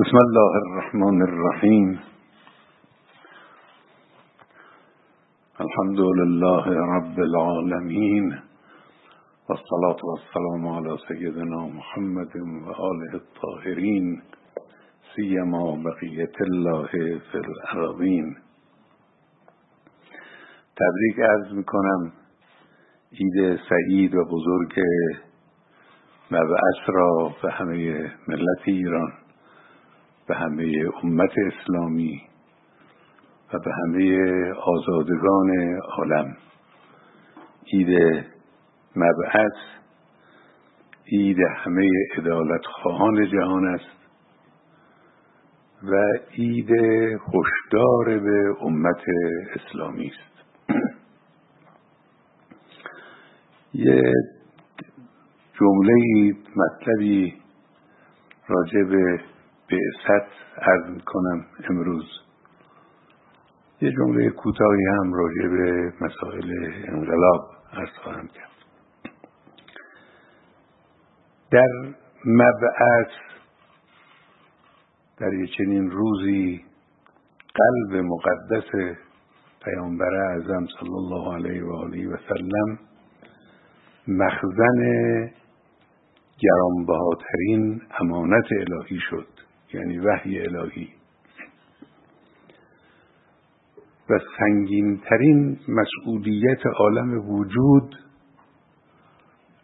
بسم الله الرحمن الرحیم. الحمد لله رب العالمین والصلاة والسلام على سيدنا محمد وآله الطاهرين سيما بقية الله في الأراضين تبریک عرض می‌کنم عید سعید و بزرگ مبعث را به همه ملت ایران. به همه امت اسلامی و به همه آزادگان عالم. عید مبعث عید همه عدالت خواهان جهان است و عید هشدار به امت اسلامی است. یه جمله مطلبی راجع به بعثت عرض کنم امروز. یه جمله کوتاهی هم راجع به مسائل انقلاب عرض خواهم کرد. در مبعث در یه چنین روزی قلب مقدس پیامبر اعظم صلی الله علیه و آله و سلم مخزن گرانبهاترین امانت الهی شد. یعنی وحی الهی. و سنگینترین مسئولیت عالم وجود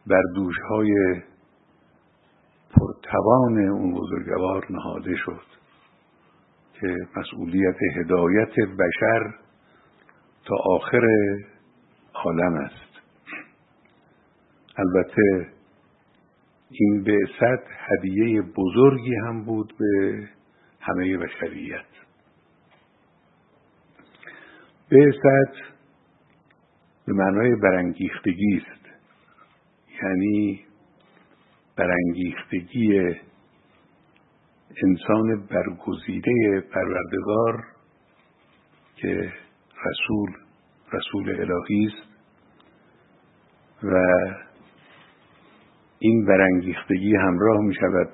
بر دوشهای پرتوان اون بزرگوار نهاده شد که مسئولیت هدایت بشر تا آخر عالم است. البته این بعثت هدیه بزرگی هم بود به همه بشریت. بعثت به معنای برانگیختگی است. یعنی برانگیختگی انسان برگزیده پروردگار که رسول رسول الهی است و این برانگیختگی همراه می شود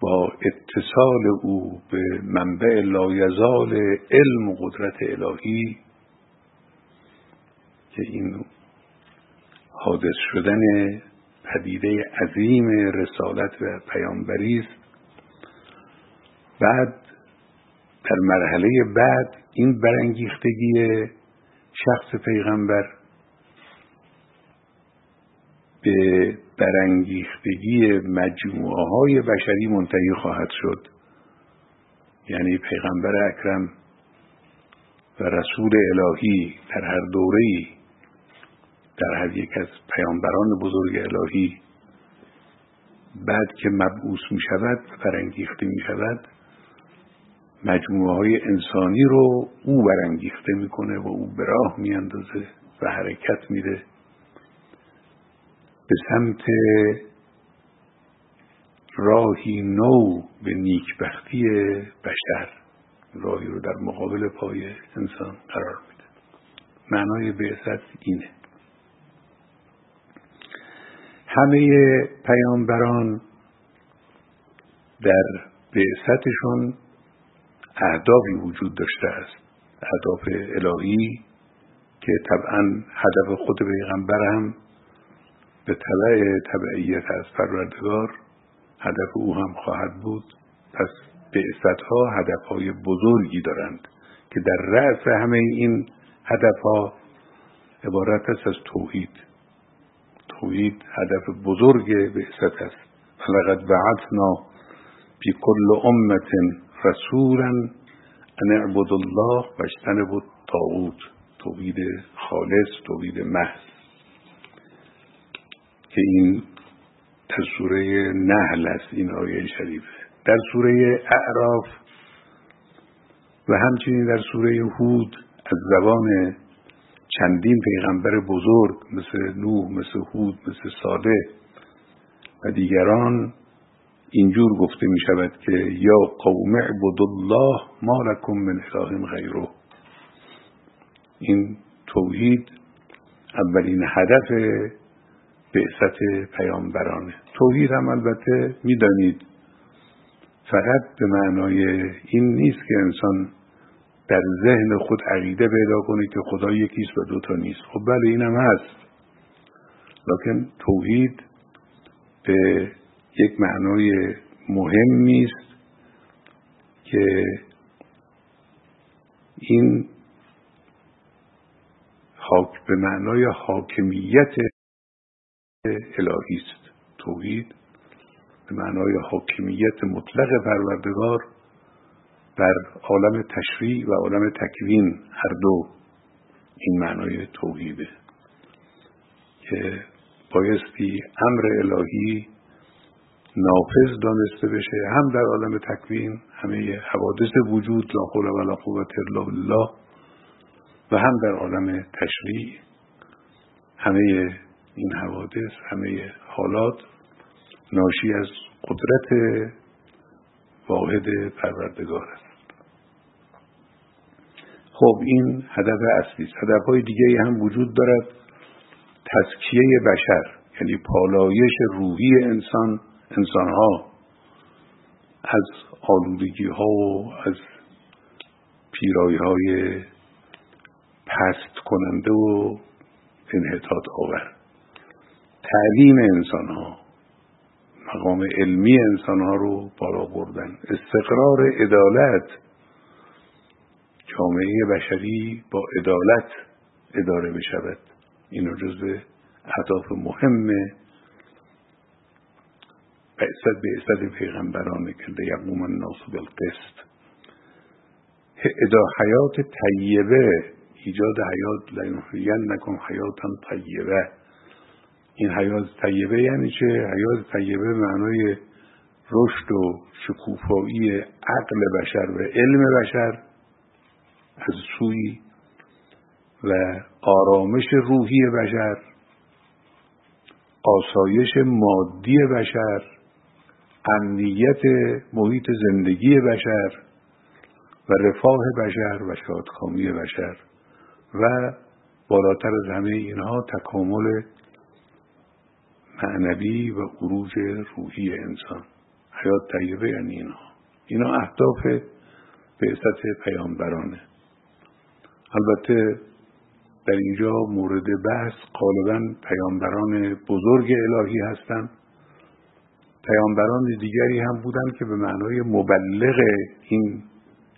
با اتصال او به منبع لایزال علم و قدرت الهی که این حادث شدن پدیده عظیم رسالت و پیامبری است. بعد در مرحله بعد این برانگیختگی شخص پیغمبر به برانگیختگی مجموعه های بشری منتهی خواهد شد. یعنی پیغمبر اکرم و رسول الهی در هر دوره در هر یک از پیامبران بزرگ الهی بعد که مبعوث می شود برانگیخته می شود مجموعه های انسانی رو او برانگیخته می‌کنه و او به راه میاندازه و حرکت میده. به سمت راهی نو به نیکبختی بشر. راهی رو در مقابل پای انسان قرار میده. معنای بعثت اینه. همه پیامبران در بعثتشون اهدافی وجود داشته است. اهداف الهی که طبعا هدف خود پیغمبر هم به طبع تبعیت از پروردگار هدف او هم خواهد بود. پس بعثت ها هدف های بزرگی دارند که در رأس همه این هدف ها عبارت است از توحید. توحید هدف بزرگ بعثت است. فلقد بعثنا فی کل امت رسولا ان اعبد الله و اجتنبوا الطاغوت. توحید خالص توحید محض. که این در سوره نحل است این آیه شریفه. در سوره اعراف و همچنین در سوره هود از زبان چندین پیغمبر بزرگ مثل نوح مثل هود مثل ساده و دیگران اینجور گفته می شود که یا قوم اعبد الله ما لکم من اله غیره. این توحید اولین هدف بعثت پیامبرانه توحید هم البته می‌دانید. فقط به معنای این نیست که انسان در ذهن خود عقیده پیدا کنه که خدا یکیست و دوتا نیست. خب بله اینم هست. لکن توحید به یک معنای مهمی است که این حاک به معنای حاکمیت الهی است. توحید به معنای حاکمیت مطلق پروردگار بر عالم تشریع و عالم تکوین هر دو این معنای توحیده که بایستی امر الهی نافذ دانسته بشه هم در عالم تکوین همه حوادث وجود لا حول ولا قوت الا بالله و هم در عالم تشریع همه این حوادث همه حالات ناشی از قدرت واحد پروردگار است. خب این هدف اصلی است. هدف های دیگه هم وجود دارد. تزکیه بشر یعنی پالایش روحی انسان انسانها از آلودگی ها و از پیرایی های پست کننده و انحطاط آور. تعلیم انسان ها مقام علمی انسان ها رو بالا بردن. استقرار عدالت جامعه بشری با عدالت اداره بشود. اینو جزء اهداف مهم بعثت بعثت پیغمبرانه که لیقوم الناس بالقسط. ادا حیات طیبه ایجاد حیات نکن حیاتا طیبه. این حیات طیبه یعنی چه؟ حیات طیبه معنای رشد و شکوفایی عقل بشر و علم بشر از سوی و آرامش روحی بشر آسایش مادی بشر امنیت محیط زندگی بشر و رفاه بشر و شادکامی بشر و بالاتر از همه اینها تکامل معنوی و عروج روحی انسان. حیات طیبه یعنی اینها اینا اهداف بعثت پیامبرانه. البته در اینجا مورد بحث غالبا پیامبران بزرگ الهی هستند پیامبران دیگری هم بودند که به معنای مبلغ این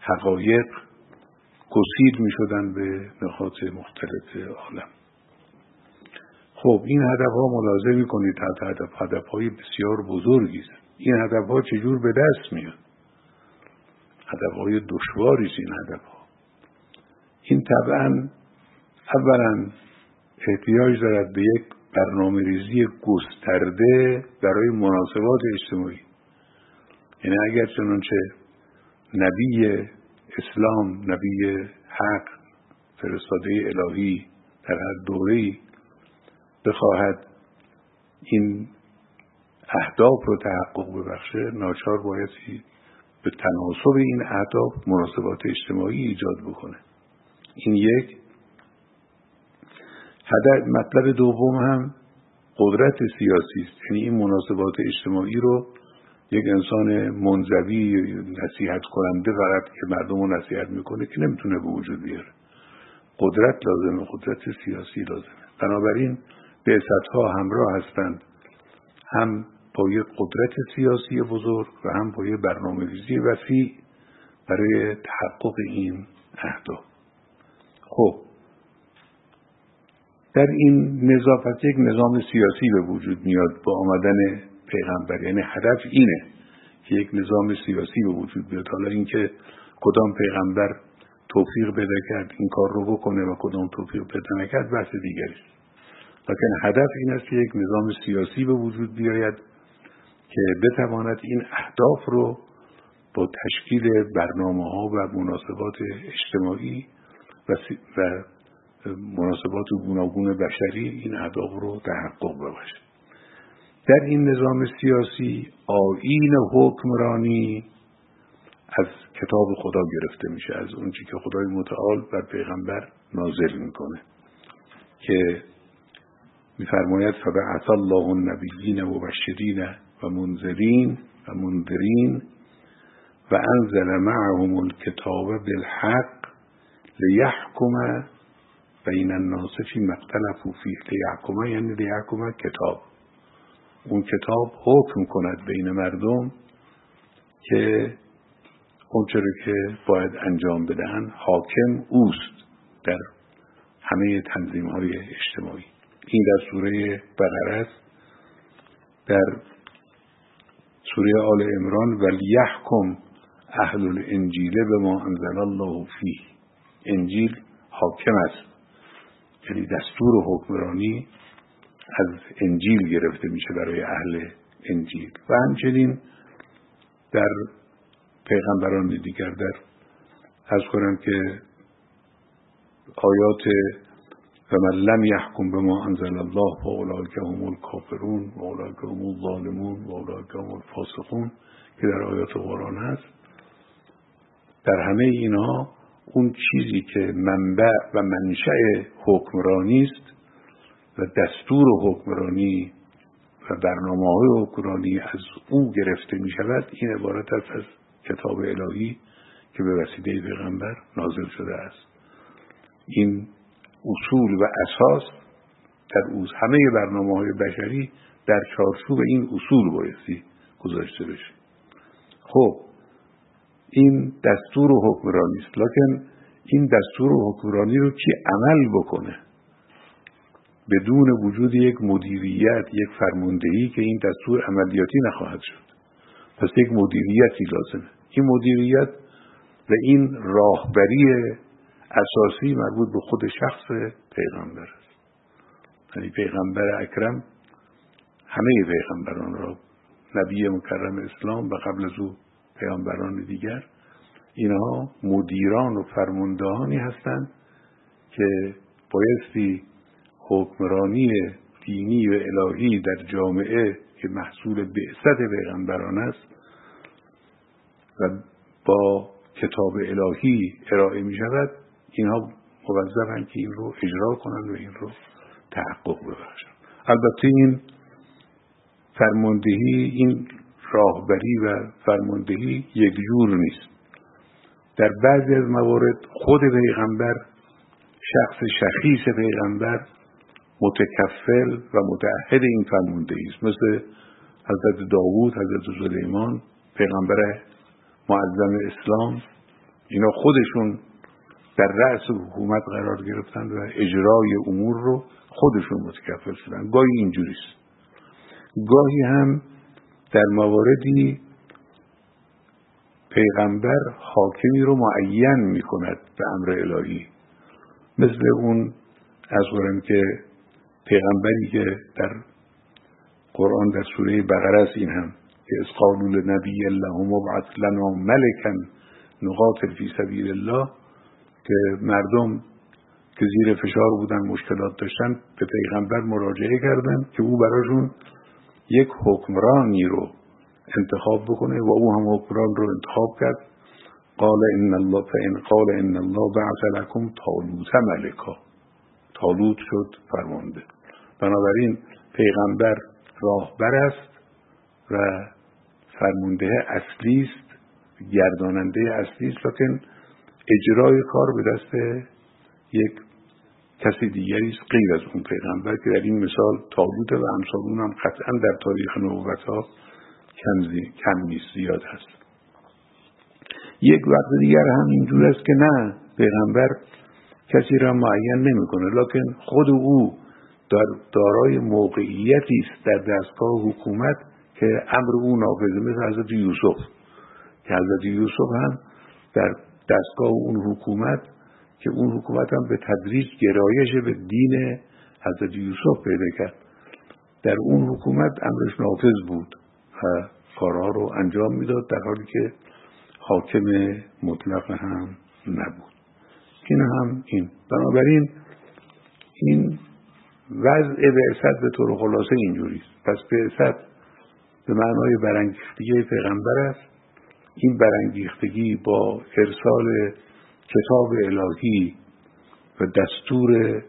حقایق گسید می شدن به نقاط مختلف عالم. خب این هدف ها ملاحظه می کنید تحت هدف هدف های بسیار بزرگی این هدف ها چجور به دست میاد هدف های دشواری است این هدف ها این طبعا اولا احتیاج دارد به یک برنامه ریزی گسترده برای مناسبات اجتماعی. یعنی اگر چنانچه نبی اسلام نبی حق فرستاده الهی در هر دوره بخواهد این اهداف رو تحقق ببخشه ناچار بایستی به تناسب این اهداف مناسبات اجتماعی ایجاد بکنه. این یک. هدف مطلب دوم هم قدرت سیاسی است. یعنی این مناسبات اجتماعی رو یک انسان منزوی نصیحت کننده فقط که مردم رو نصیحت می‌کنه که نمی‌تونه به وجود بیاره. قدرت لازمه قدرت سیاسی لازمه. بنابراین بعثت ها همراه هستند. هم با یک قدرت سیاسی بزرگ و هم با یک برنامه ریزی وسیع برای تحقق این اهداف خب. در این نظافت یک نظام سیاسی به وجود میاد با آمدن پیغمبر. یعنی هدف اینه که یک نظام سیاسی به وجود بیاد. حالا اینکه کدام پیغمبر توفیق پیدا کرد این کار رو بکنه و کدام توفیق پیدا نکرد بحث دیگری. لکن هدف این است که یک نظام سیاسی به وجود بیاید که بتواند این اهداف رو با تشکیل برنامه ها و مناسبات اجتماعی و مناسبات گوناگون بشری این اهداف رو تحقق ببخشه در این نظام سیاسی آین حکمرانی از کتاب خدا گرفته میشه از اونچه که خدای متعال بر پیغمبر نازل می‌کنه که میفرماید فبعث الله النبیین و بشرین و منذرین و منذرین و انزل معهم الکتاب بالحق لیحکم بین الناس فی مختلفو فیه. لیحکم یعنی لیحکم کتاب. اون کتاب حکم کند بین مردم که اونچه که باید انجام بدهن حاکم اوست در همه تنظیم های اجتماعی. این در سوره بقره است در سوره آل عمران ولیحکم اهل الانجیل به ما انزل الله فیه انجیل حاکم است. یعنی دستور حکمرانی از انجیل گرفته میشه برای اهل انجیل. و همچنین در پیغمبران دیگر در از کنم که آیات و من لم یحکم به ما انزل الله و اولئک هم الکافرون و اولئک هم الظالمون و اولئک هم الفاسقون که در آیات قرآن هست. در همه اینها اون چیزی که منبع و منشأ حکمرانی است و دستور حکمرانی و برنامه های حکمرانی از او گرفته می شود این عبارت است از کتاب الهی که به وسیله پیغمبر نازل شده است. این اصول و اساس در اوز همه برنامه های بشری در چارچوب این اصول بایستی گذاشته بشه. خب این دستور حکمرانی است. لکن این دستور حکمرانی رو کی عمل بکنه؟ بدون وجود یک مدیریت یک فرماندهی که این دستور عملیاتی نخواهد شد. پس یک مدیریتی لازمه. این مدیریت و این راهبری اساسی مربوط به خود شخص پیغمبر است. یعنی پیغمبر اکرم همه پیغمبران را نبی مکرم اسلام و قبل از او پیامبران دیگر اینها مدیران و فرماندهانی هستند که بایستی حکمرانی دینی و الهی در جامعه که محصول بعثت پیغمبران است و با کتاب الهی ارائه می شود اینها موظفن که این رو اجرا کنند و این رو تحقق ببخشند البته این فرماندهی این راهبری و فرماندهی یک جور نیست. در بعضی از موارد خود پیغمبر شخص شخیص پیغمبر متکفل و متعهد این فرماندهی است. مثل حضرت داوود حضرت سلیمان پیغمبر معظم اسلام. اینا خودشون در رأس حکومت قرار گرفتن و اجرای امور رو خودشون متکفل شدن. گاهی اینجوریست. گاهی هم در مواردی پیغمبر حاکمی رو معین می کند به امر الهی. مثل اون از که پیغمبری که در قرآن در سوره بقره این هم که از قالوا لنبی الله مبعث لنا ملکا نقاتل فی سبیل الله که مردم که زیر فشار بودن مشکلات داشتن به پیغمبر مراجعه کردن که او براشون یک حکمرانی رو انتخاب بکنه و او هم حکمران رو انتخاب کرد. قال ان الله فان قال ان الله بعث لكم طالوت ملکا. طالوت شد فرمانده. بنابراین پیغمبر راهبر است و فرمانده اصلی است گرداننده اصلی است لکن اجرای کار به دست یک کسی دیگری است غیر از اون پیغمبر که در این مثال تابوت و امثال اون هم قطعا در تاریخ نبوت ها کم نیست زیاد هست. یک وقت دیگر هم اینجور است که نه پیغمبر کسی را معین نمی‌کنه لکن خود او در دارای موقعیتی است در دستگاه حکومت که امر او نافذه مثل حضرت یوسف. که حضرت یوسف هم در دستگاه اون حکومت که اون حکومت هم به تدریج گرایش به دین حضرت یوسف پیدا کرد. در اون حکومت امرش نافذ بود و کارها رو انجام می‌داد در حالی که حاکم مطلق هم نبود. این هم این. بنابراین این وضع بعثت به طور خلاصه اینجوریست. پس بعثت به معنای برانگیختگی پیغمبر است. این برانگیختگی با ارسال کتاب الهی و دستور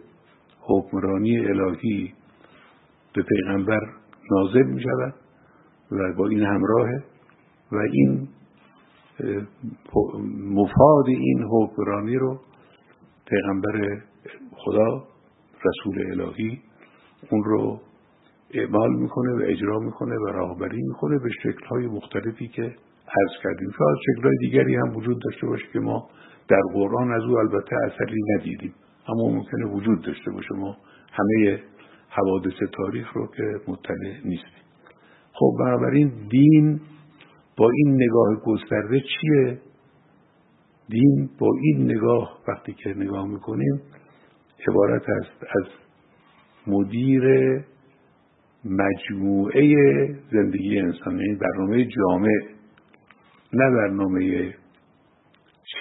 حکمرانی الهی به پیغمبر نازل می شود و با این همراهه و این مفاد این حکمرانی رو پیغمبر خدا رسول الهی اون رو اعمال می‌کنه و اجرا می‌کنه و راهبری می‌کنه به شکلهای مختلفی که عرض کردیم. شاید شکلهای دیگری هم وجود داشته باشه که ما در قرآن از او البته اثری ندیدیم. اما ممکنه وجود داشته باشه. ما همه حوادث تاریخ رو که مطلع نیستیم. خب بنابراین دین با این نگاه گسترده چیه؟ دین با این نگاه وقتی که نگاه می‌کنیم عبارت است از مدیر مجموعه زندگی انسان این یعنی برنامه جامع. نه برنامه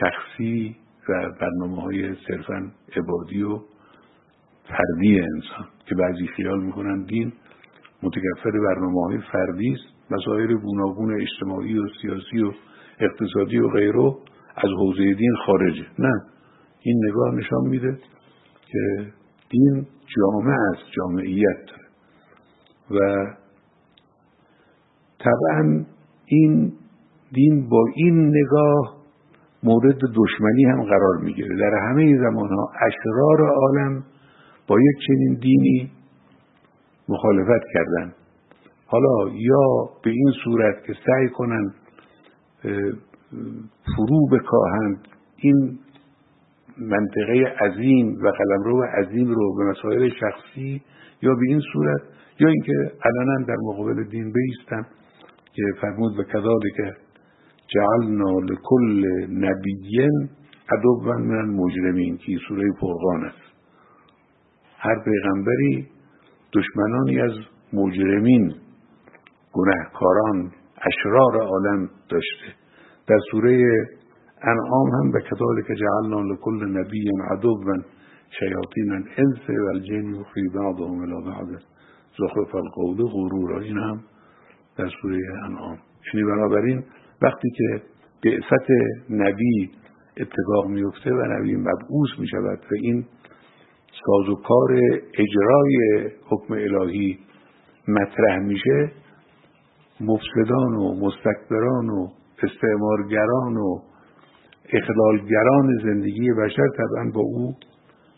شخصی و برنامه های صرفا عبادی و فردی انسان که بعضی خیال می‌کنن دین متکفر برنامه های فردی است. مسائل گوناگون اجتماعی و سیاسی و اقتصادی و غیره از حوزه دین خارجه. نه این نگاه نشان میده که دین جامعه است جامعیت. داره و طبعا این دین با این نگاه مورد دشمنی هم قرار می‌گیره. در همه زمان ها اشرار عالم با یک چنین دینی مخالفت کردن. حالا یا به این صورت که سعی کنن فرو بکاهند این منطقه عظیم و قلمرو عظیم رو به مسائل شخصی یا به این صورت یا اینکه علنا در مقابل دین بیستن که فرمود و که جعلنا لکل نبیین عدوا من المجرمین که سوره فرقان است. هر پیغمبری دشمنانی از مجرمین گناهکاران اشرار عالم داشته. در سوره انعام هم به که جعلنا لکل نبی عدوا شیاطین الانس و الجن بعضهم الى بعض. زخرف القول غرورا. این هم در سوره انعام. یعنی بنابراین وقتی که بعثت نبی اتفاق میفته و نبی مبعوث می شود و این سازوکار اجرای حکم الهی مطرح میشه مفسدان و مستکبران و استعمارگران و اخلالگران زندگی بشر طبعا با او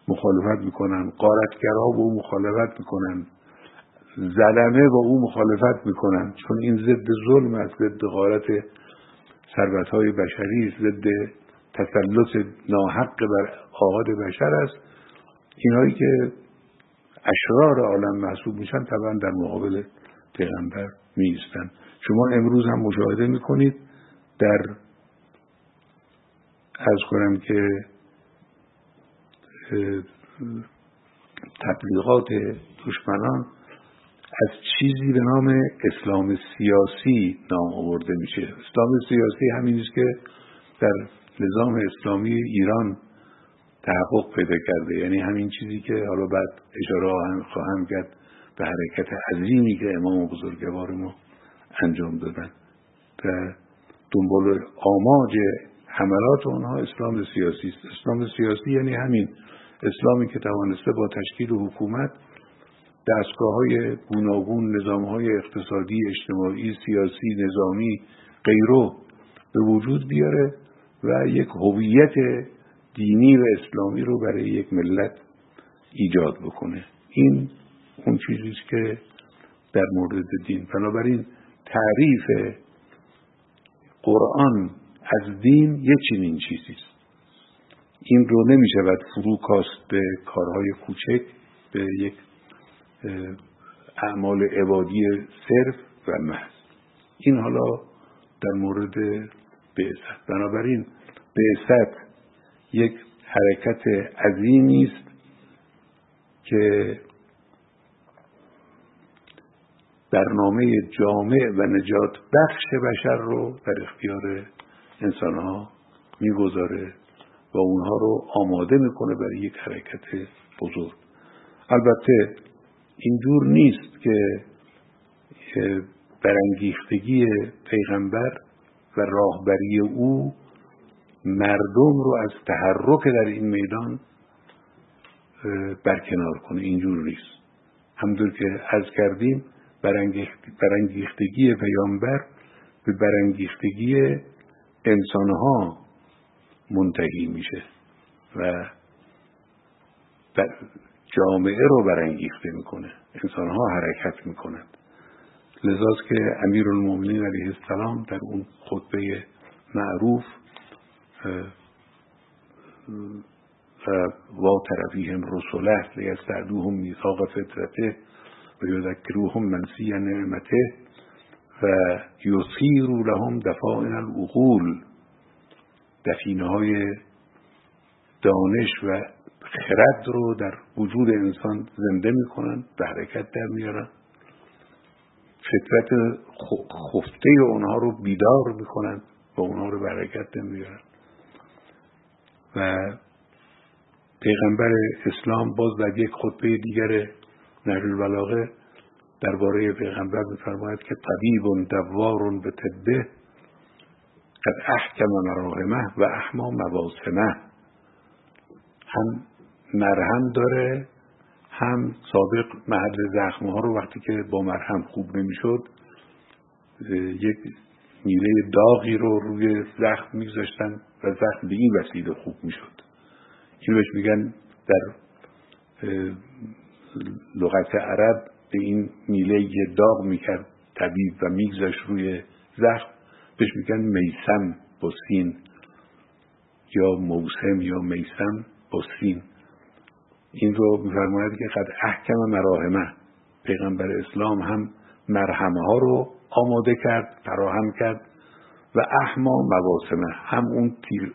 مخالفت می‌کنن قارتگرها با او مخالفت می‌کنن. زلمه با او مخالفت می‌کنن. چون این ضد ظلم است ضد غارت ثروت های بشری است ضد تسلط ناحق بر آقاد بشر است. اینهایی که اشرار عالم محسوب میشن طبعا در مقابل پیغمبر میستن شما امروز هم مشاهده می‌کنید در از کنم که تبلیغات دشمنان از چیزی به نام اسلام سیاسی نام آورده میشه. اسلام سیاسی همین است که در نظام اسلامی ایران تحقق پیدا کرده. یعنی همین چیزی که حالا بعد اشاره خواهم کرد به حرکت عظیمی که امام بزرگوار ما انجام دادن. و دنبال آماج حملات اونها اسلام سیاسی است. اسلام سیاسی یعنی همین. اسلامی که توانسته با تشکیل حکومت دستگاه های گوناگون نظام های اقتصادی اجتماعی سیاسی نظامی غیرو به وجود بیاره و یک هویت دینی و اسلامی رو برای یک ملت ایجاد بکنه. این اون چیزی که در مورد دین. بنابراین تعریف قرآن از دین یک چنین چیزی است. این رو نمی شود فرو کاست به کارهای کوچک به یک اعمال عبادی صرف و محض. این حالا در مورد بعثت. بنابراین بعثت یک حرکت عظیمی است که برنامه جامع و نجات بخش بشر رو در اختیار انسان ها می‌گذاره و اونها رو آماده می‌کنه برای یک حرکت بزرگ. البته اینجور نیست که برانگیختگی پیغمبر و راهبری او مردم رو از تحرک در این میدان برکنار کنه. اینجور نیست. همدور که از کردیم برانگیختگی پیامبر به برانگیختگی انسانها منتهی میشه و جامعه رو برانگیخته می‌کنه. انسانها حرکت می‌کنند. لذاست که امیر المومنین علیه السلام در اون خطبه معروف و طرفیهم رسوله لیستعدوهم میثاق فطرته و یذکروهم منسی نعمته و یثیرو لهم دفائن العقول. دفینه های دانش و خرد رو در وجود انسان زنده می‌کنن به حرکت در میارن. فطرت خفته اونها رو بیدار می‌کنن و اونها رو به حرکت در میارن. و پیغمبر اسلام باز در یک خطبه دیگر نهر البلاغه درباره پیغمبر میفرماید که طبیب دوار به تبه قد احکم مراهمه و احما مواسمه. هم مرهم داره. هم سابق محل زخم ها رو وقتی که با مرهم خوب نمی‌شد یک میله داغی رو روی زخم میگذاشتن و زخم به این وسیله خوب می‌شد. این بهش میگن در لغت عرب به این میله داغ می‌کرد طبیب و میگذاشت روی زخم. بهش میگن میسم با سین. یا موسم یا میسم با سین. این رو میفرماید که قد احکم مراهمه پیغمبر اسلام هم مرهمه ها رو آماده کرد فراهم کرد و احما مواسمه هم اون تیر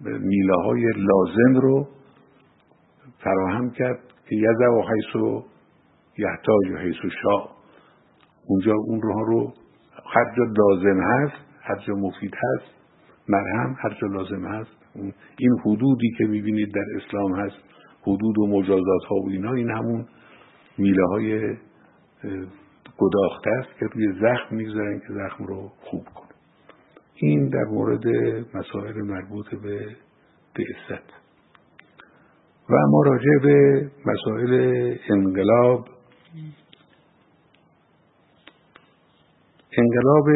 میله های لازم رو فراهم کرد که یزه و حیث و یحتاج و حیث و شا اونجا اون رو هر جا لازم هست هر جا مفید هست مرهم هر جا لازم هست. این حدودی که می‌بینید در اسلام هست. حدود و مجازات ها و اینا این همون میله های گداخته است که روی زخم می‌گذارن که زخم رو خوب کنه این در مورد مسائل مربوط به بعثت. و اما راجع به مسائل انقلاب انقلاب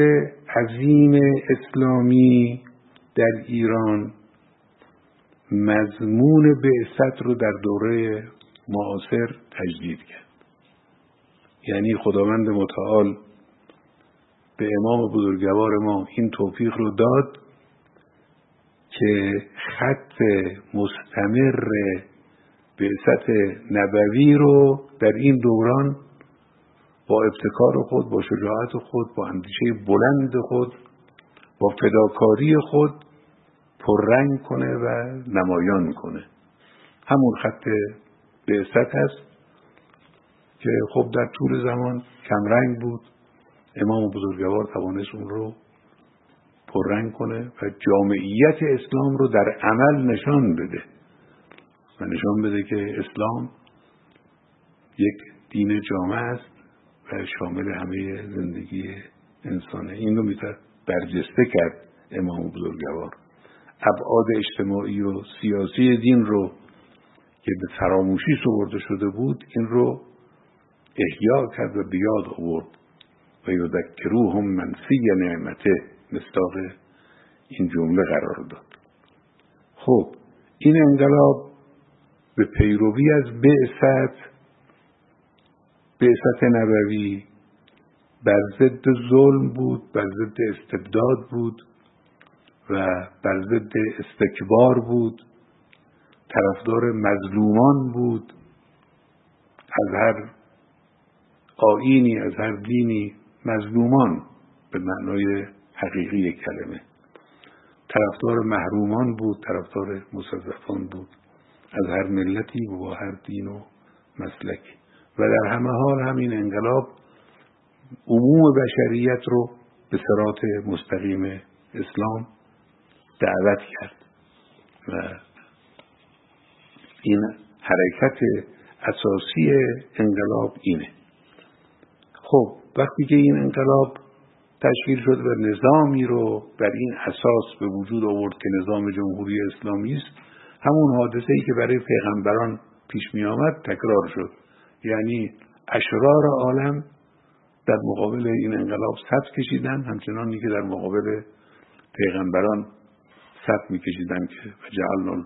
عظیم اسلامی در ایران مضمون بعثت رو در دوره معاصر تجدید کرد. یعنی خداوند متعال به امام بزرگوار ما این توفیق رو داد که خط مستمر بعثت نبوی رو در این دوران با ابتکار خود با شجاعت خود با اندیشه بلند خود با فداکاری خود پررنگ کنه و نمایان کنه. همون خط بعثت هست که خب در طول زمان کمرنگ بود. امام بزرگوار توانست اون رو پررنگ کنه و جامعیت اسلام رو در عمل نشان بده. و نشان بده که اسلام یک دین جامعه است و شامل همه زندگی انسانه. این رو میتر برجسته کرد امام بزرگوار. ابعاد اجتماعی و سیاسی دین رو که به فراموشی سورده شده بود این رو احیا کرد و بیاد آورد. و یذکروهم منسی نعمته مستاق این جمله قرار داد. خب این انقلاب به پیروی از بعثت بعثت نبوی بر ضد ظلم بود بر ضد استبداد بود. و بر ضد استکبار بود. طرفدار مظلومان بود. از هر آینی از هر دینی مظلومان به معنای حقیقی کلمه. طرفدار محرومان بود طرفدار مصدفان بود. از هر ملتی و هر دین و مسلکی و در همه حال همین انقلاب عموم بشریت رو به سرات مستقیم اسلام دعوت کرد. و این حرکت اساسی انقلاب اینه. خب وقتی که این انقلاب تشکیل شد و نظامی رو بر این اساس به وجود آورد که نظام جمهوری اسلامی است همون حادثه ای که برای پیغمبران پیش می آمد تکرار شد. یعنی اشرار عالم در مقابل این انقلاب صف کشیدن همچنانی که در مقابل پیغمبران صف میکشیدن که جعلنا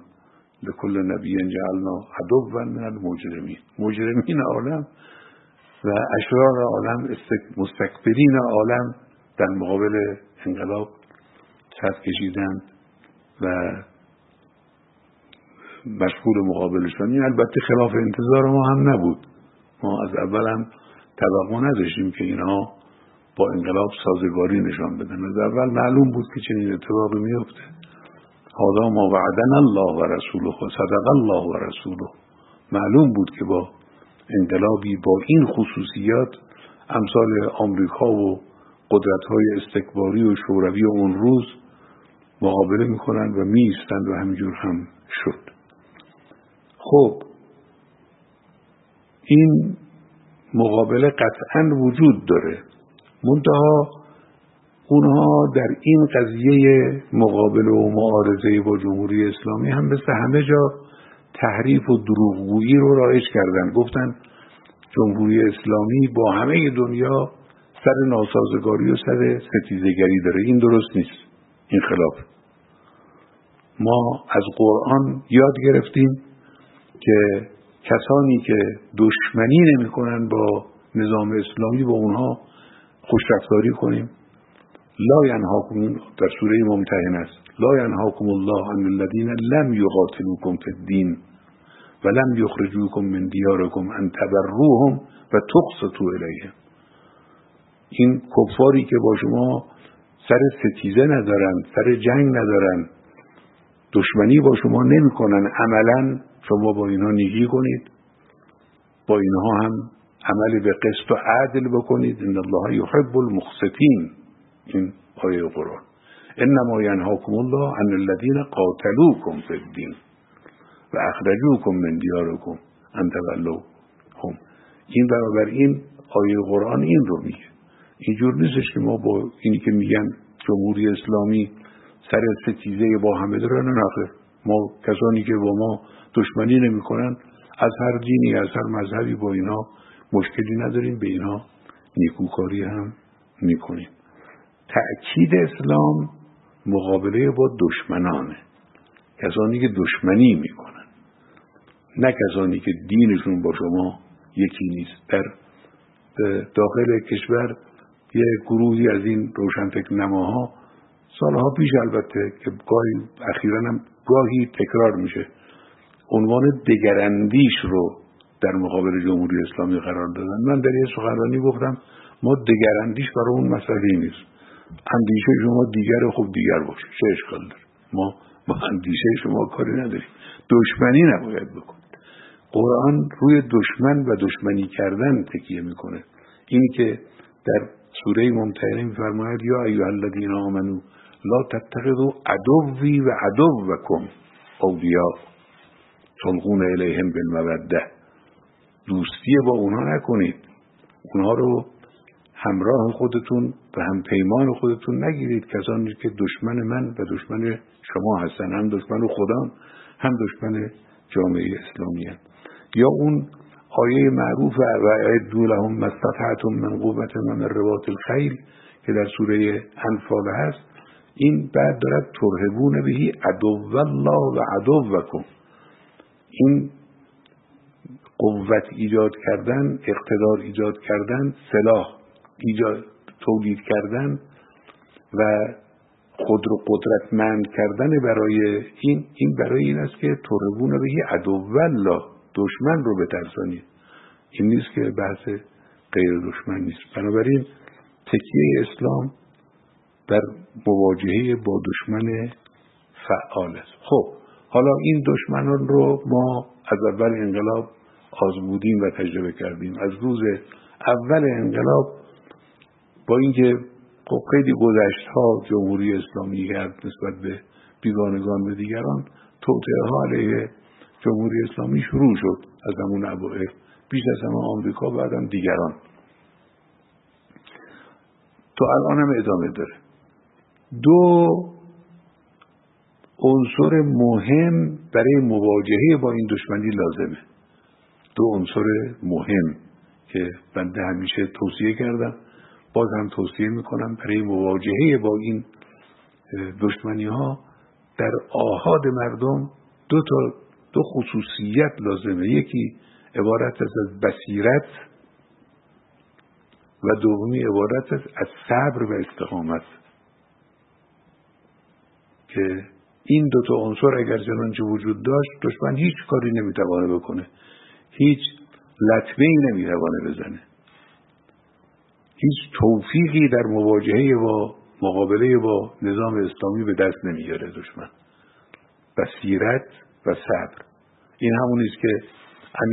لکل نبی جعلنا عدو من المجرمین. مجرمین عالم و اشرار عالم مستکبرین عالم در مقابل انقلاب صف کشیدند و مشغول مقابلشان. این البته خلاف انتظار ما هم نبود. ما از اول هم توقع نداشتیم که اینها با انقلاب سازگاری نشان بدن. از اول معلوم بود که چنین اتفاقی میفته حالا ما وعدن الله و رسوله صدق الله و رسوله. معلوم بود که با انقلابی با این خصوصیات امثال آمریکا و قدرت های استکباری و شوروی اون روز مقابله می‌کنند و میستند و همینجور هم شد. خب این مقابله قطعا وجود داره. منتها اونها در این قضیه مقابله و معارضه با جمهوری اسلامی هم مثل همه جا تحریف و دروغگویی رو رایج کردن. گفتن جمهوری اسلامی با همه دنیا سر ناسازگاری و سر ستیزگری داره. این درست نیست. این خلاف. ما از قرآن یاد گرفتیم که کسانی که دشمنی نمی‌کنن با نظام اسلامی با اونها خوشرفتاری کنیم. لا ینهاکم در سوره ممتحن است. لا ینهاکم الله عن الذین لم یقاتلوکم فی الدین و لم یخرجوکم من دیارکم ان تبروهم و تقسطوا الیهم این کفاری که با شما سر ستیزه ندارن سر جنگ ندارن دشمنی با شما نمی‌کنن. عملا شما با اینها نیگی کنید. با اینها هم عمل به قسط و عدل بکنید. ان الله یحب المقسطین. این آیه قرآن. انما ینهاکم الله عن الذین قاتلوکم فی الدین و اخرجوکم من دیارکم ان هم این برابر این آیه قرآن این رو میگه. اینجور نیستش که ما با اینی که میگن جمهوری اسلامی سر ستیزه با همه دارن. نخیر ما کسانی که با ما دشمنی نمی‌کنن از هر دینی از هر مذهبی با اینا مشکلی نداریم. به اینا نیکوکاری هم می‌کنیم. تأکید اسلام مقابله با دشمنانه. کسانی که دشمنی می‌کنن. نه کسانی که دینشون با شما یکی نیست. در داخل کشور یه گروهی از این روشنفکر نماها سالها پیش البته که گاهی اخیرا هم گاهی تکرار میشه عنوان دگراندیش رو در مقابل جمهوری اسلامی قرار دادن. من در یه سخنرانی گفتم ما دگراندیش برای اون مسئله نیست. اندیشه شما دیگر خوب دیگر باشه چه اشکال داره ما با اندیشه شما کاری نداریم. دشمنی نباید بکنید. قرآن روی دشمن و دشمنی کردن تکیه می‌کنه. اینی که در سوره ممتحنه میفرماید یا ایها الذین آمنو لا تتخذوا عدوی و عدوکم اولیاء تلقون الیهم بالموده دوستی با اونها نکنید. اونها رو همراه خودتون و هم پیمان خودتون نگیرید کسانی که دشمن من و دشمن شما هستن هم دشمن خدا هم دشمن جامعه اسلامی هست. یا اون آیه معروف و اعدو لهم مستطعتم من قوت من روات الخیل که در سوره انفال هست این بعد دارد ترهبون بهی عدو الله و عدوکم این قوت ایجاد کردن اقتدار ایجاد کردن سلاح ایجاد تولید کردن و خود رو قدرتمند کردن برای این این برای این است که تربون بهی عدو الله دشمن رو بترسانید این نیست که بحث غیر دشمن نیست. بنابراین تکیه اسلام در مواجهه با دشمن فعال است. خب حالا این دشمنان رو ما از اول انقلاب آزمودیم و تجربه کردیم. از روز اول انقلاب با اینکه خب خیلی گذشت ها جمهوری اسلامی کرد نسبت به بیگانگان و دیگران توطعه ها علیه جمهوری اسلامی شروع شد از همون اوائل بیش از همه آمریکا بعدم دیگران. تو الان هم ادامه داره. دو عنصر مهم برای مواجهه با این دشمنی لازمه. دو عنصر مهم که بنده همیشه توصیه کردم. باز هم توصیه می‌کنم برای مواجهه با این دشمنی ها در آهاد مردم دو تا دو خصوصیت لازمه. یکی عبارت است از بصیرت و دومی عبارت است از صبر و استقامت. که این دو تا عنصر اگر چنانچه وجود داشت دشمن هیچ کاری نمی‌توانه بکنه. هیچ لطمه ای نمی‌توانه بزنه. هیچ توفیقی در مواجهه با مقابله با نظام اسلامی به دست نمیاره دشمن. بصیرت و صبر. این همونی است که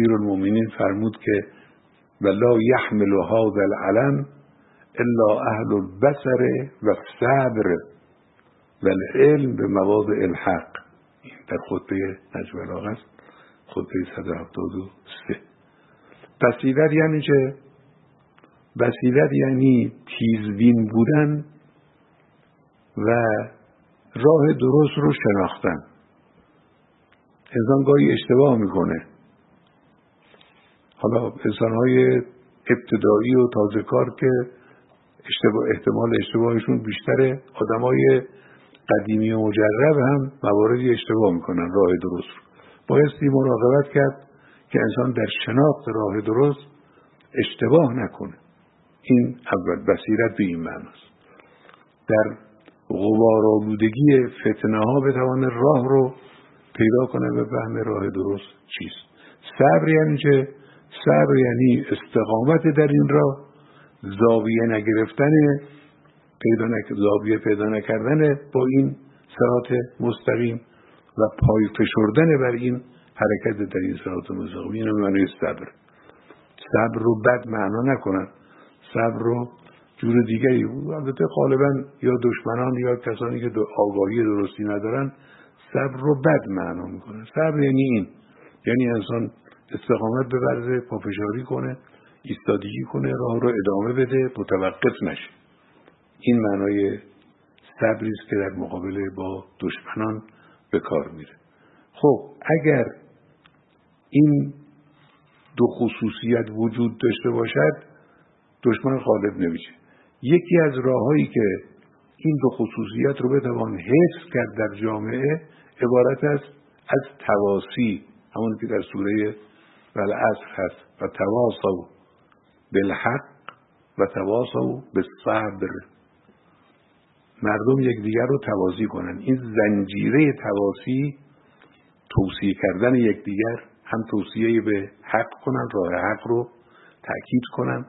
المومنین فرمود که ولا یحمل هذا العلم الا اهل البصر و صبر و العلم به مواضع الحق. در خطبه نجم است. خطبه 173 بصیرت یعنی چه؟ بصیرت یعنی تیزبین بودن و راه درست رو شناختن. انسان گاهی اشتباه می‌کنه. حالا انسانهای ابتدایی و تازه کار که اشتباه احتمال اشتباهشون بیشتره آدمای قدیمی و مجرب هم مواردی اشتباه می‌کنن راه درست رو. بایستی مراقبت کرد که انسان در شناخت راه درست اشتباه نکنه. این اول بصیرت به این معناست در غبار آلودگی فتنه ها بتوانه راه رو پیدا کنه به فهم راه درست چیست. صبر یعنی چه؟ صبر یعنی استقامت در این راه. زاویه نگرفتن پیدا نک... زاویه پیدا نکردن با این سرات مستقیم و پای فشردن بر این حرکت در این سرات مستقیم. این معنی صبر. صبر رو بد معنا نکنن صبر رو جور دیگری البته غالبا یا دشمنان یا کسانی که آگاهی درستی ندارن صبر رو بد معنا می‌کنه. صبر یعنی این. یعنی انسان استقامت ببرزه پافشاری کنه ایستادگی کنه راه رو ادامه بده متوقف نشه. این معنای صبری است که در مقابله با دشمنان به کار میره. خب اگر این دو خصوصیت وجود داشته باشد دشمن غالب نمیشه. یکی از راههایی که این دو خصوصیت رو بتوان حفظ کرد در جامعه عبارت است از تواسی. همون که در سوره والعصر هست. و تواصوا بالحق و تواصوا بالصبر. مردم یکدیگر رو توازی کنن. این زنجیره تواسی توصیه کردن یکدیگر هم توصیه به حق کنن راه حق رو تأکید کنن.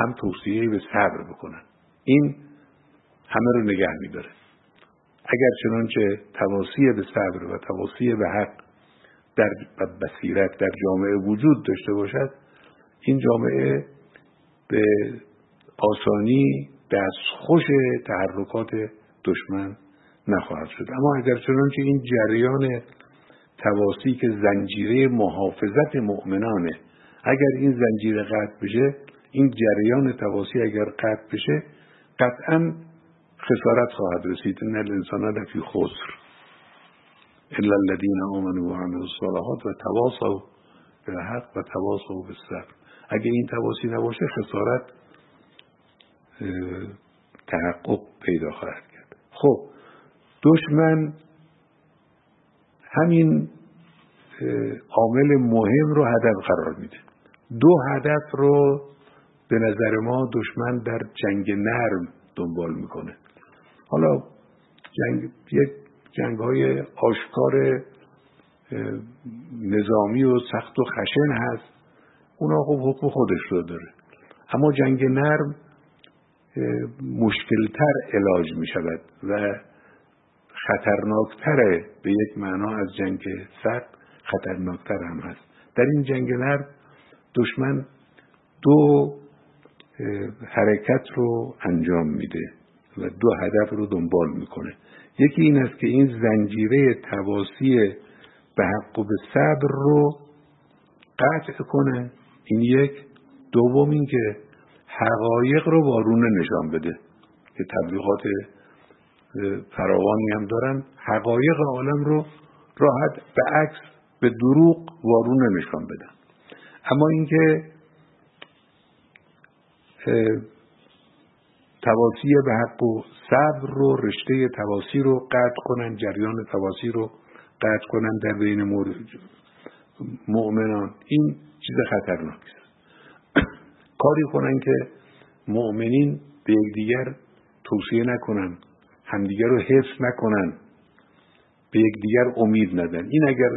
هم توصیه به صبر بکنن. این همه رو نگه میداره. اگر چنانچه تواصی به صبر و تواصی به حق در بصیرت در جامعه وجود داشته باشد این جامعه به آسانی خوش تحرکات دشمن نخواهد شد. اما اگر چنانچه این جریان تواسی که زنجیره محافظت مؤمنانه اگر این زنجیره قطع بشه این جریان تواسی اگر قطع بشه قطعا خسارت خواهد رسید. ان الانسان لفی خسر. الا الذين امنوا وعملوا الصالحات و تواصوا بالحق و تواصوا بالصبر اگه این تواصی نباشه خسارت تحقق پیدا خواهد کرد. خب دشمن همین عامل مهم رو هدف قرار میده. دو هدف رو به نظر ما دشمن در جنگ نرم دنبال می‌کنه. حالا جنگ یک جنگ های آشکار نظامی و سخت و خشن هست. اونا خب حکم خودش رو داره. اما جنگ نرم مشکلتر علاج می شود و خطرناکتره به یک معنا از جنگ سخت خطرناکتر هم هست. در این جنگ نرم دشمن دو حرکت رو انجام میده و دو هدف رو دنبال می‌کنه. یکی این است که این زنجیره تواسی به حق و به صبر رو قطع کنه. این یک. دوم این که حقایق رو وارونه نشان بده. که تبلیغات فراوانی هم دارن. حقایق عالم رو راحت به عکس به دروغ وارونه نشان بدن. اما اینکه تواسی به حق و صبر رو رشته تواسی رو قطع کنن جریان تواسی رو قطع کنن در بین مؤمنان. این چیز خطرناک است. کاری کنن که مؤمنین به یکدیگر توصیه نکنن همدیگر رو حفظ نکنن به یکدیگر امید ندن. این اگر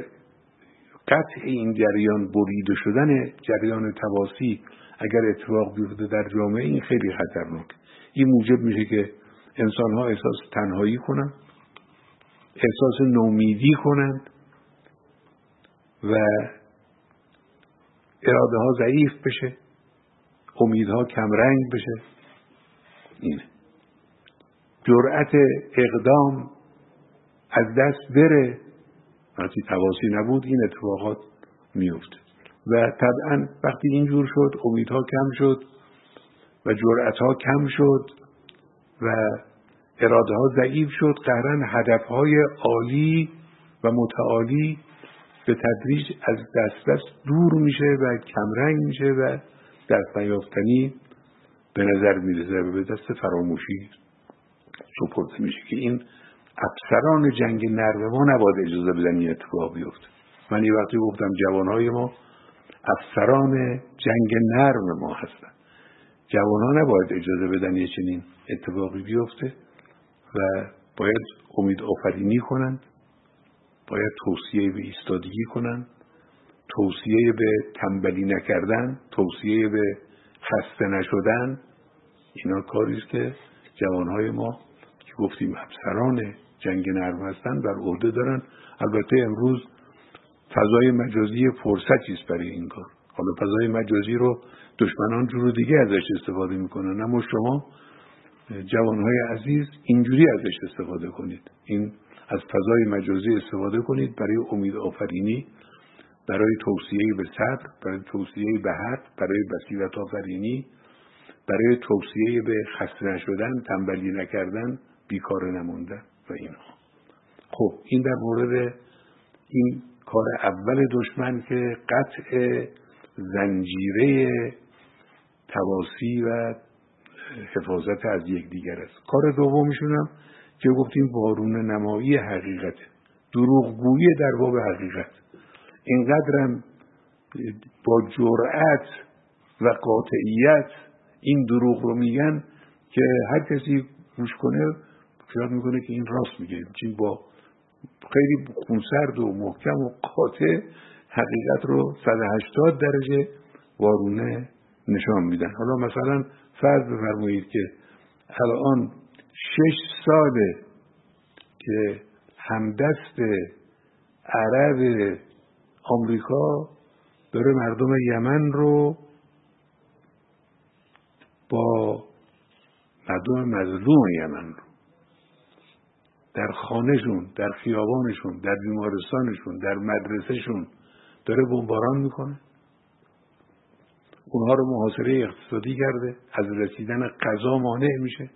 قطع این جریان بریده شدن جریان تواسی اگر اتفاق بیفته در جامعه این خیلی خطرناک. این موجب میشه که انسان ها احساس تنهایی کنند احساس نومیدی کنند و اراده ها ضعیف بشه امیدها کمرنگ بشه. اینه جرأت اقدام از دست بره. وقتی تواسی نبود این اتفاقات میفته و طبعا وقتی اینجور شد امیدها کم شد و جرأت ها کم شد و اراده ها ضعیف شد. قهرن هدف های عالی و متعالی به تدریج از دست دست دور میشه و کمرنگ میشه و دست نیافتنی به نظر می‌رسه و به دست فراموشی سپرده میشه که این افسران جنگ نرم ما نباید اجازه بدن این اتفاق بیفته. من یه وقتی گفتم جوانهای ما افسران جنگ نرم ما هستن. جوانها نباید اجازه بدن یه چنین اتفاقی بیفته و باید امید آفرینی کنند باید توصیه به ایستادگی کنند توصیه به تنبلی نکردن توصیه به خسته نشدن. اینا کاری است که جوانهای ما که گفتیم افسران جنگ نرم هستن بر عهده دارن. البته امروز فضای مجازی فرصتی است برای این کار. حالا فضای مجازی رو دشمنان جور دیگه ازش استفاده می‌کنن. اما شما جوانهای عزیز اینجوری ازش استفاده کنید. این از فضای مجازی استفاده کنید برای امید آفرینی برای توصیه به صبر برای توصیه به حق برای بصیرت آفرینی برای توصیه به خسته نشدن تنبلی نکردن بیکار نموندن و اینها. خب این در مورد این کار اول دشمن که قطع زنجیره تواسی و حفاظت از یکدیگر است. کار دومیشون که گفتیم بارون نمایی حقیقت دروغگویی در باب حقیقت. اینقدرم با جرأت و قاطعیت این دروغ رو میگن که هر کسی گوش کنه خیال می‌کنه که این راست میگه. چین با خیلی خونسرد و محکم و قاطع حقیقت رو 180 درجه وارونه نشان میدن. حالا مثلا فرض بفرمایید که الان شش ساله که همدست عرب آمریکا داره مردم یمن رو با مردم مظلوم یمن رو در خانهشون در خیابانشون در بیمارستانشون در مدرسهشون داره بمباران می‌کنه. اونها رو محاصره اقتصادی کرده از رسیدن غذا مانع میشه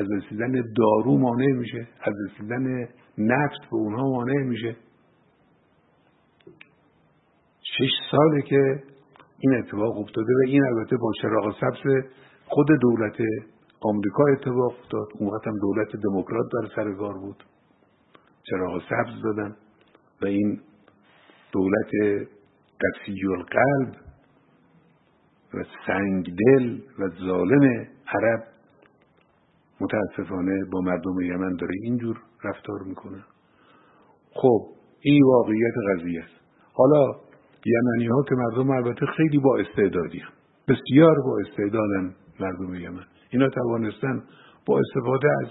از رسیدن دارو مانع میشه از رسیدن نفت به اونها مانع میشه. شش ساله که این اتفاق افتاده و این البته با چراغ سبز خود دولت آمریکا اتفاق افتاد. اون وقت هم دولت دموکرات در سر کار بود. چراغ سبز دادن. و این دولت قسی القلب و سنگدل و ظالم عرب متاسفانه با مردم یمن داره اینجور رفتار می‌کنه. خب این واقعیت قضیه است. حالا یمنی ها که مردم البته خیلی با استعدادی هم. بسیار با استعدادن مردم یمن. اینا توانستن با استفاده از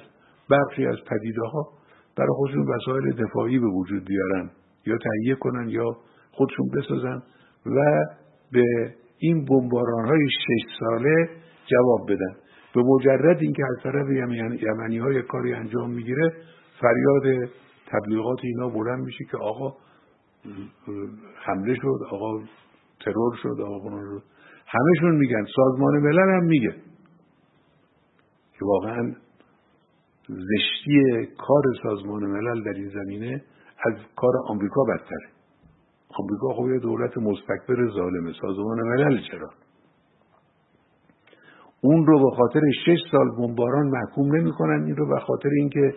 برخی از پدیده ها برای خودشون وسایل دفاعی به وجود بیارن. یا تهیه کنن یا خودشون بسازن و به این بمباران های شش ساله جواب بدن. به مجرد اینکه از طرف یمنی های کاری انجام می‌گیره فریاد تبلیغات اینا بلند میشه که آقا حمله شد آقا ترور شد آقا همشون میگن سازمان ملل هم میگه. که واقعا زشتی کار سازمان ملل در این زمینه از کار آمریکا بدتره. آمریکا خب یه دولت مستکبر ظالمه سازمان ملل چرا؟ اون رو به خاطر شش سال بمباران محکوم نمی‌کنن این رو به خاطر اینکه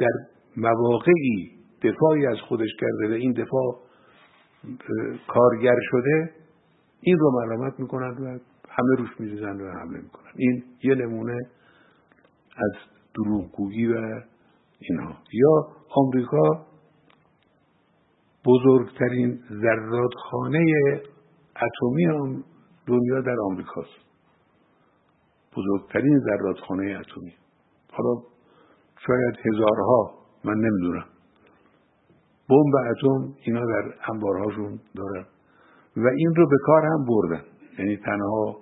در مواقعی دفاعی از خودش کرده و این دفاع کارگر شده این رو ملامت می‌کنن و همه روش میریزن و حمله می‌کنن. این یه نمونه از دروغگویی و اینها یا آمریکا بزرگترین زرادخانه اتمی دنیا در آمریکاست. بزرگترین زرادخانه اتمی. حالا شاید هزارها من نمی‌دونم. بمب اتم اینا در انبارهاشون دارن. و این رو به کار هم بردن. یعنی تنها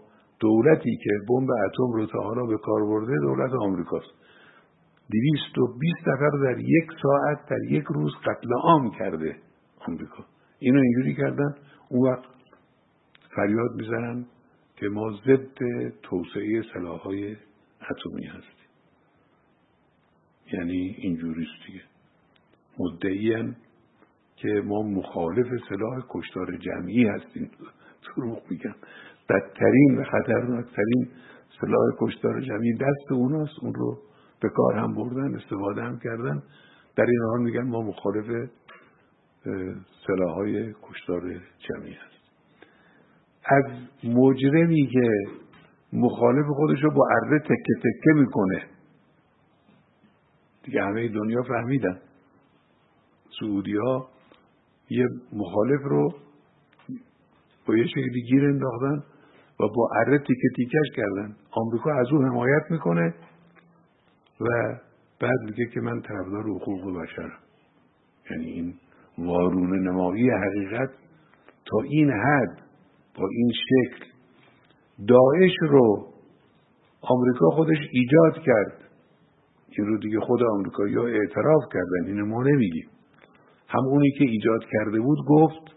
دولتی که بمب اتم رو تا حالا به کار برده دولت آمریکاست. دویست و بیست نفر در یک ساعت در یک روز قتل عام کرده آمریکا. اینو اینجوری کردن. اون وقت فریاد می‌زنن که ما ضد توسعه سلاحهای اتمی هستیم. یعنی اینجوریست دیگه. مدعیان که ما مخالف سلاح کشتار جمعی هستیم. دروغ میگن بدترین و خطرناکترین سلاح کشتار جمعی دست اوناست. اون رو به کار هم بردن استفاده هم کردن. در این حال میگن ما مخالف سلاح های کشتار جمعی هست از مجرمی که مخالف خودش رو با اره تکه تکه می‌کنه. دیگه همه دنیا فهمیدن. سعودی ها یه مخالف رو با یه شکلی گیر انداختن. و با اره تیکه تیکش کردن آمریکا از او حمایت می‌کنه و بعد میگه که من طرفدار حقوق بشرم یعنی این وارون نمایی حقیقت تا این حد با این شکل داعش رو آمریکا خودش ایجاد کرد. این رو دیگه خود آمریکا یا اعتراف کردن این ما نمیگیم. هم اونی که ایجاد کرده بود گفت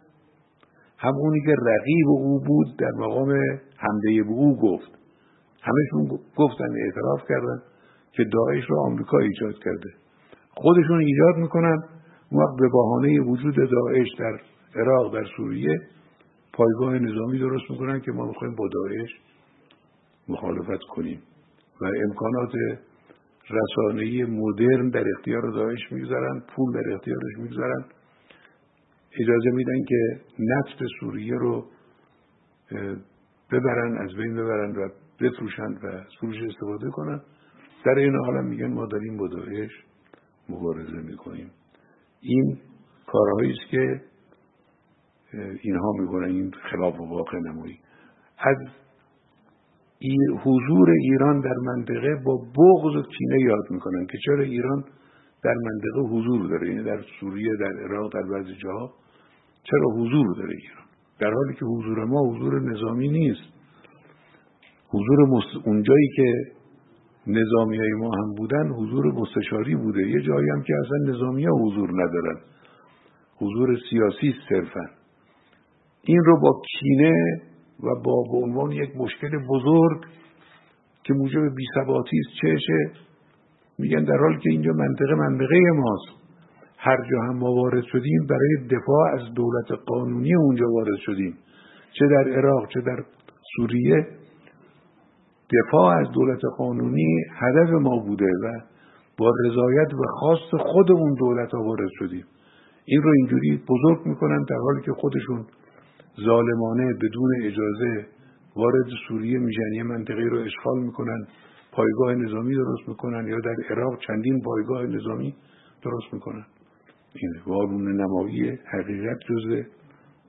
هم اونی که رقیب او بود در مقام حمله به او گفت همشون گفتن اعتراف کردن که داعش رو آمریکا ایجاد کرده. خودشون ایجاد می‌کنن. وقت به بهانه وجود داعش در عراق در سوریه پایگاه نظامی درست می‌کنن که ما می‌خوایم با داعش مخالفت کنیم. و امکانات رسانه‌ای مدرن در اختیار داعش می‌گذارن پول در اختیارش می‌گذارن. اجازه میدن که نفت سوریه رو ببرن از بین ببرن و بفروشن و از استفاده کنن. در این حال میگن ما داریم با داعش مبارزه می‌کنیم. این کارهایی است که اینها می‌کنن این خلاف واقع نمایی. از حضور ایران در منطقه با بغض و کینه یاد می‌کنن که چرا ایران در منطقه حضور داره یعنی در سوریه در عراق در بعضی جاها چرا حضور داره ایران؟ در حالی که حضور ما حضور نظامی نیست. حضور اونجایی که نظامی های ما هم بودن حضور مستشاری بوده. یه جایی هم که اصلا نظامی ها حضور ندارن. حضور سیاسی صرفا. این رو با کینه و با به عنوان یک مشکل بزرگ که موجب بیثباتی است چشه میگن در حال که اینجا منطقه منطقه ماست. هر جا هم ما وارد شدیم برای دفاع از دولت قانونی اونجا وارد شدیم. چه در عراق چه در سوریه. دفاع از دولت قانونی هدف ما بوده و با رضایت و خواست خود اون دولت ها وارد شدیم. این رو اینجوری بزرگ می‌کنن در حالی که خودشون ظالمانه بدون اجازه وارد سوریه میشن. یه منطقه رو اشغال می‌کنن پایگاه نظامی درست می‌کنن یا در عراق چندین پایگاه نظامی درست می‌کنن. این وارون نمایی حقیقت جز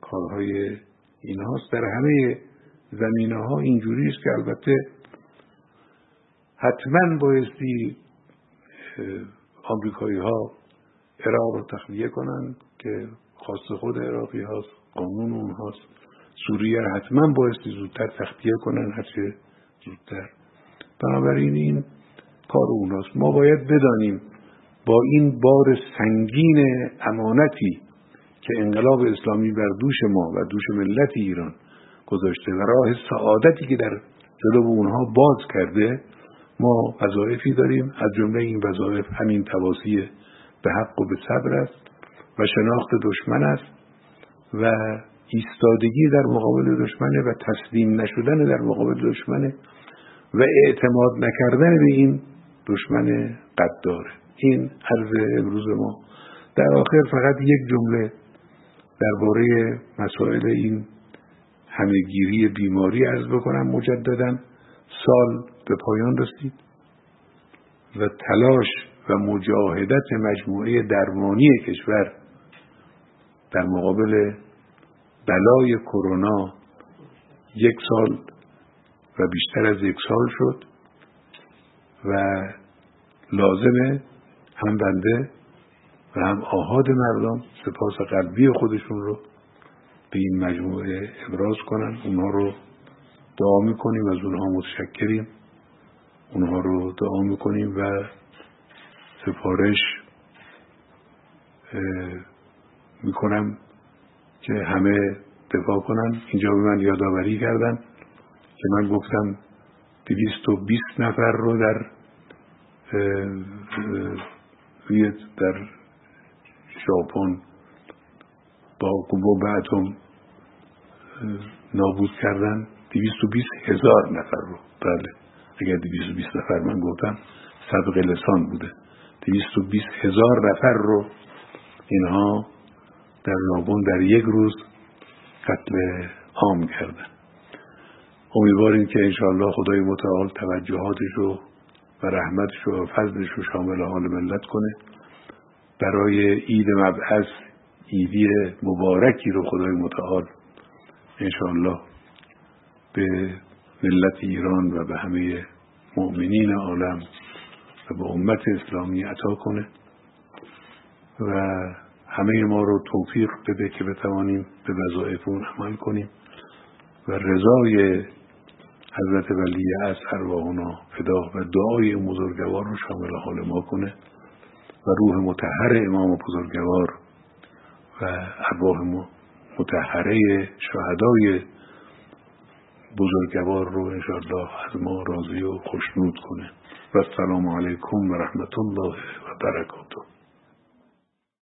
کارهای اینهاست. در همه زمینه ها اینجوری است که البته حتما بایستی آمریکایی ها عراق رو تخلیه کنن که خواست خود عراقی هاست قانون اونهاست سوریه حتما بایستی زودتر تخلیه کنن هرچه زودتر. بنابراین این کار اونهاست ما باید بدانیم با این بار سنگین امانتی که انقلاب اسلامی بر دوش ما و دوش ملت ایران گذاشته و راه سعادتی که در جلو اونها باز کرده ما وظایفی داریم. از جمله این وظایف همین تواسی به حق و به صبر است و شناخت دشمن است و ایستادگی در مقابل دشمنه و تسلیم نشدن در مقابل دشمنه و اعتماد نکردن به این دشمن قداره این عرض امروز ما. در آخر فقط یک جمله درباره مسائل این همهگیری بیماری ارز بکنم مجددا. سال به پایان رسید و تلاش و مجاهدت مجموعه درمانی کشور در مقابل بلای کرونا یک سال و بیشتر از یک سال شد و لازمه هم بنده و هم آهاد مردم سپاس قلبی خودشون رو به این مجموعه ابراز کنن. اونها رو دعا می‌کنیم از اونها متشکریم. اونها رو دعا می‌کنیم و سفارش می‌کنم که همه دفاع کنن. اینجا به من یادآوری کردن که من گفتم دویست و بیست نفر رو در در ژاپن با بمب اتم نابود کردن. دویست و بیست هزار نفر رو. بله. اگر دویست و بیست نفر من گفتم سبق لسان بوده. دویست و بیست هزار نفر رو اینها در نابون در یک روز قتل عام کردن. امیدواریم که انشاءالله خدای متعال توجهاتش رو و رحمتش و فضلش رو شامل حال ملت کنه. برای عید مبعث ایدی مبارکی رو خدای متعال انشاءالله به ملت ایران و به همه مؤمنین عالم و به امت اسلامی عطا کنه و همه ما رو توفیق بده که بتوانیم به وظایف اون عمل کنیم و رضای حضرت ولی از ارواحنا فدا و دعای بزرگوار رو شامل حال ما کنه و روح متحر امام بزرگوار و ارواح متحره شهدای بزرگوار رو انشاءالله از ما راضی و خوشنود کنه. و السلام علیکم و رحمت الله و برکاته.